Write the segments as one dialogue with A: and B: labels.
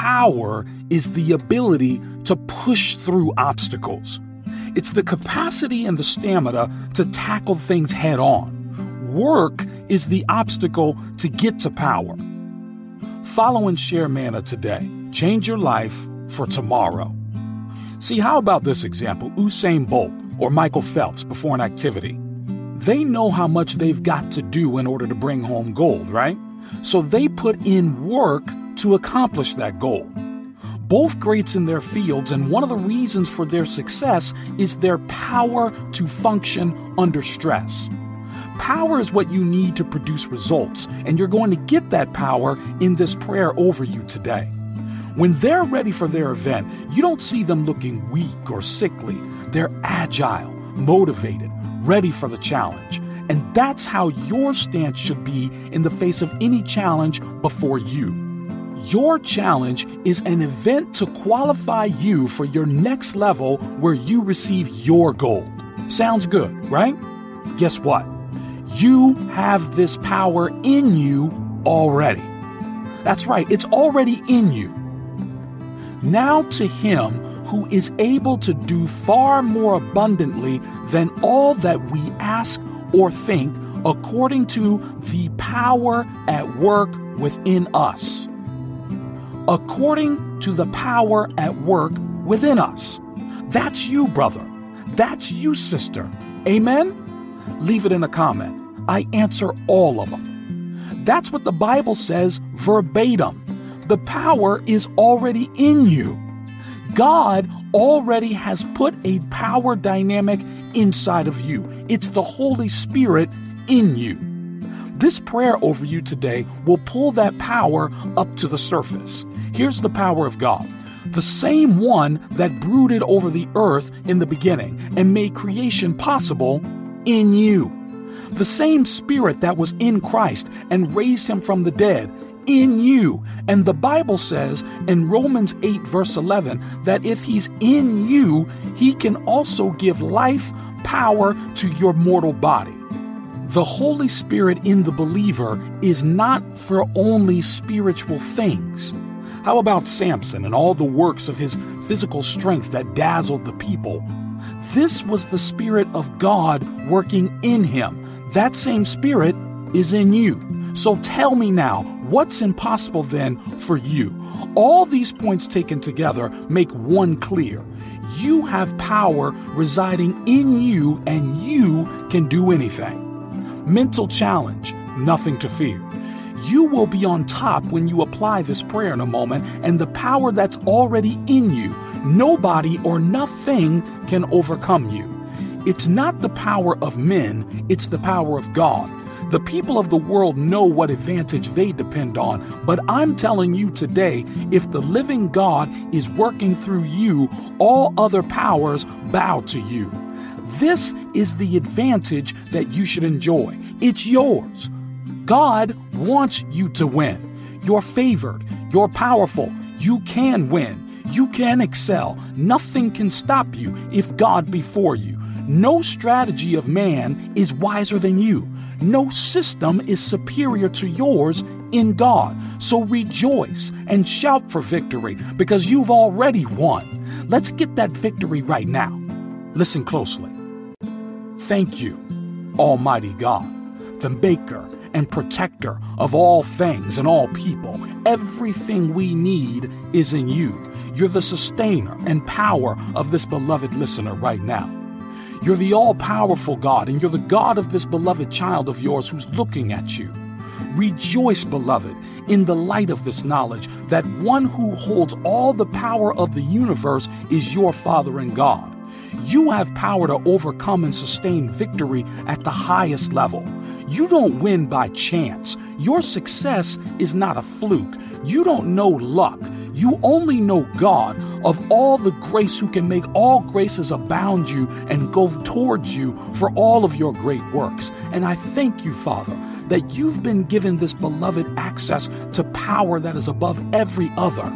A: power is the ability to push through obstacles. It's the capacity and the stamina to tackle things head on. Work is the obstacle to get to power. Follow and share manna today. Change your life for tomorrow. See, how about this example? Usain Bolt or Michael Phelps before an activity. They know how much they've got to do in order to bring home gold, right? So they put in work to accomplish that goal. Both greats in their fields, and one of the reasons for their success is their power to function under stress. Power is what you need to produce results, and you're going to get that power in this prayer over you today. When they're ready for their event, you don't see them looking weak or sickly. They're agile, motivated, ready for the challenge. And that's how your stance should be in the face of any challenge before you. Your challenge is an event to qualify you for your next level where you receive your gold. Sounds good, right? Guess what? You have this power in you already. That's right, it's already in you. Now to Him who is able to do far more abundantly than all that we ask or think, according to the power at work within us. According to the power at work within us. That's you, brother. That's you, sister. Amen? Leave it in a comment. I answer all of them. That's what the Bible says verbatim. The power is already in you. God already has put a power dynamic inside of you. It's the Holy Spirit in you. This prayer over you today will pull that power up to the surface. Here's the power of God the same one that brooded over the earth in the beginning and made creation possible in you. The same Spirit that was in Christ and raised him from the dead in you. And the Bible says in Romans 8, verse 11, that if he's in you, he can also give life, power to your mortal body. The Holy Spirit in the believer is not for only spiritual things. How about Samson and all the works of his physical strength that dazzled the people? This was the Spirit of God working in him. That same Spirit is in you. So tell me now, what's impossible then for you? All these points taken together make one clear. You have power residing in you, and you can do anything. Mental challenge, nothing to fear. You will be on top when you apply this prayer in a moment, and the power that's already in you, nobody or nothing can overcome you. It's not the power of men, it's the power of God. The people of the world know what advantage they depend on, but I'm telling you today if the living God is working through you, all other powers bow to you. This is the advantage that you should enjoy. It's yours. God wants you to win. You're favored. You're powerful. You can win. You can excel. Nothing can stop you if God be for you. No strategy of man is wiser than you. No system is superior to yours in God. So rejoice and shout for victory because you've already won. Let's get that victory right now. Listen closely. Thank you, Almighty God, the Maker and Protector of all things and all people. Everything we need is in you. You're the sustainer and power of this beloved listener right now. You're the all powerful God, and you're the God of this beloved child of yours who's looking at you. Rejoice, beloved, in the light of this knowledge that one who holds all the power of the universe is your Father and God. You have power to overcome and sustain victory at the highest level. You don't win by chance. Your success is not a fluke. You don't know luck. You only know God of all the grace who can make all graces abound you and go towards you for all of your great works. And I thank you, Father, that you've been given this beloved access to power that is above every other.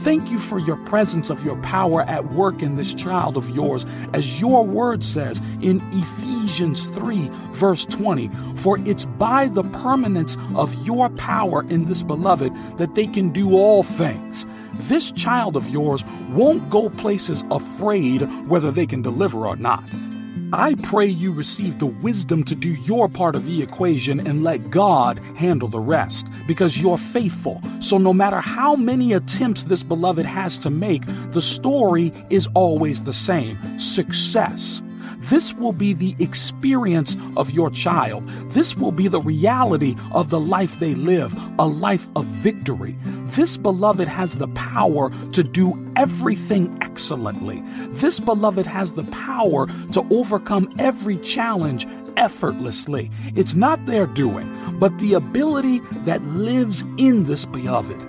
A: Thank you for your presence of your power at work in this child of yours, as your word says in Ephesians 3, verse 20. For it's by the permanence of your power in this beloved that they can do all things. this child of yours won't go places afraid whether they can deliver or not. I pray you receive the wisdom to do your part of the equation and let God handle the rest because you're faithful. So, no matter how many attempts this beloved has to make, the story is always the same success. This will be the experience of your child. This will be the reality of the life they live, a life of victory. This beloved has the power to do everything excellently. This beloved has the power to overcome every challenge effortlessly. It's not their doing, but the ability that lives in this beloved.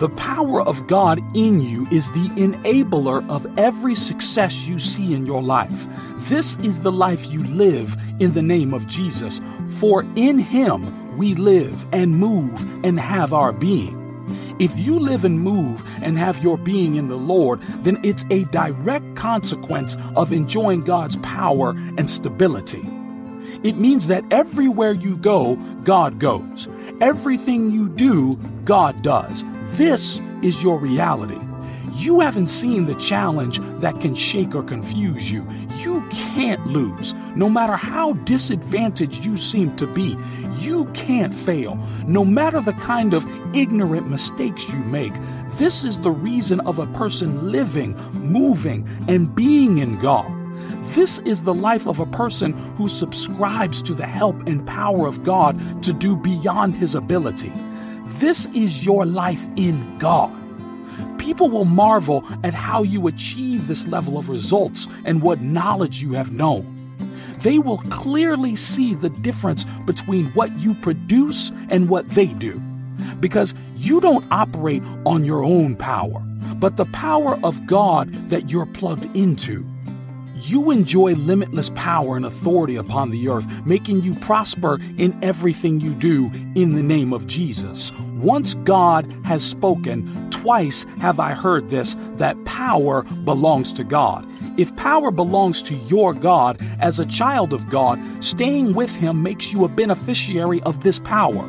A: The power of God in you is the enabler of every success you see in your life. This is the life you live in the name of Jesus. For in Him we live and move and have our being. If you live and move and have your being in the Lord, then it's a direct consequence of enjoying God's power and stability. It means that everywhere you go, God goes. Everything you do, God does. This is your reality. You haven't seen the challenge that can shake or confuse you. You can't lose. No matter how disadvantaged you seem to be, you can't fail. No matter the kind of ignorant mistakes you make, this is the reason of a person living, moving, and being in God. This is the life of a person who subscribes to the help and power of God to do beyond his ability. This is your life in God. People will marvel at how you achieve this level of results and what knowledge you have known. They will clearly see the difference between what you produce and what they do. Because you don't operate on your own power, but the power of God that you're plugged into. You enjoy limitless power and authority upon the earth, making you prosper in everything you do in the name of Jesus. Once God has spoken, twice have I heard this that power belongs to God. If power belongs to your God, as a child of God, staying with Him makes you a beneficiary of this power.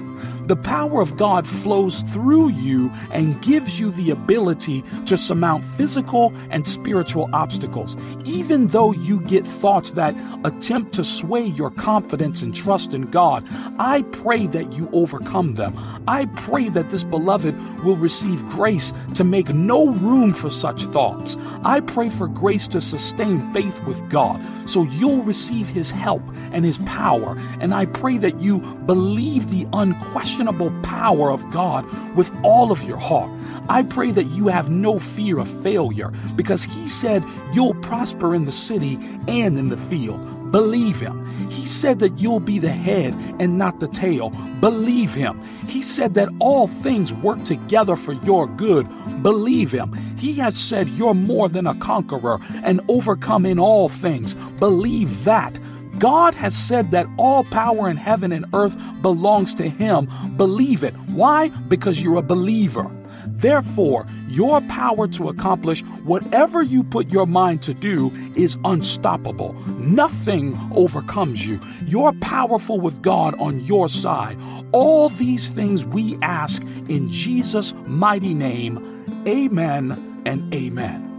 A: The power of God flows through you and gives you the ability to surmount physical and spiritual obstacles. Even though you get thoughts that attempt to sway your confidence and trust in God, I pray that you overcome them. I pray that this beloved will receive grace to make no room for such thoughts. I pray for grace to sustain faith with God so you'll receive His help and His power. And I pray that you believe the unquestionable power of God with all of your heart. I pray that you have no fear of failure because He said you'll prosper in the city and in the field. Believe him. He said that you'll be the head and not the tail. Believe him. He said that all things work together for your good. Believe him. He has said you're more than a conqueror and overcome in all things. Believe that. God has said that all power in heaven and earth belongs to Him. Believe it. Why? Because you're a believer. Therefore, your power to accomplish whatever you put your mind to do is unstoppable. Nothing overcomes you. You're powerful with God on your side. All these things we ask in Jesus' mighty name. Amen and amen.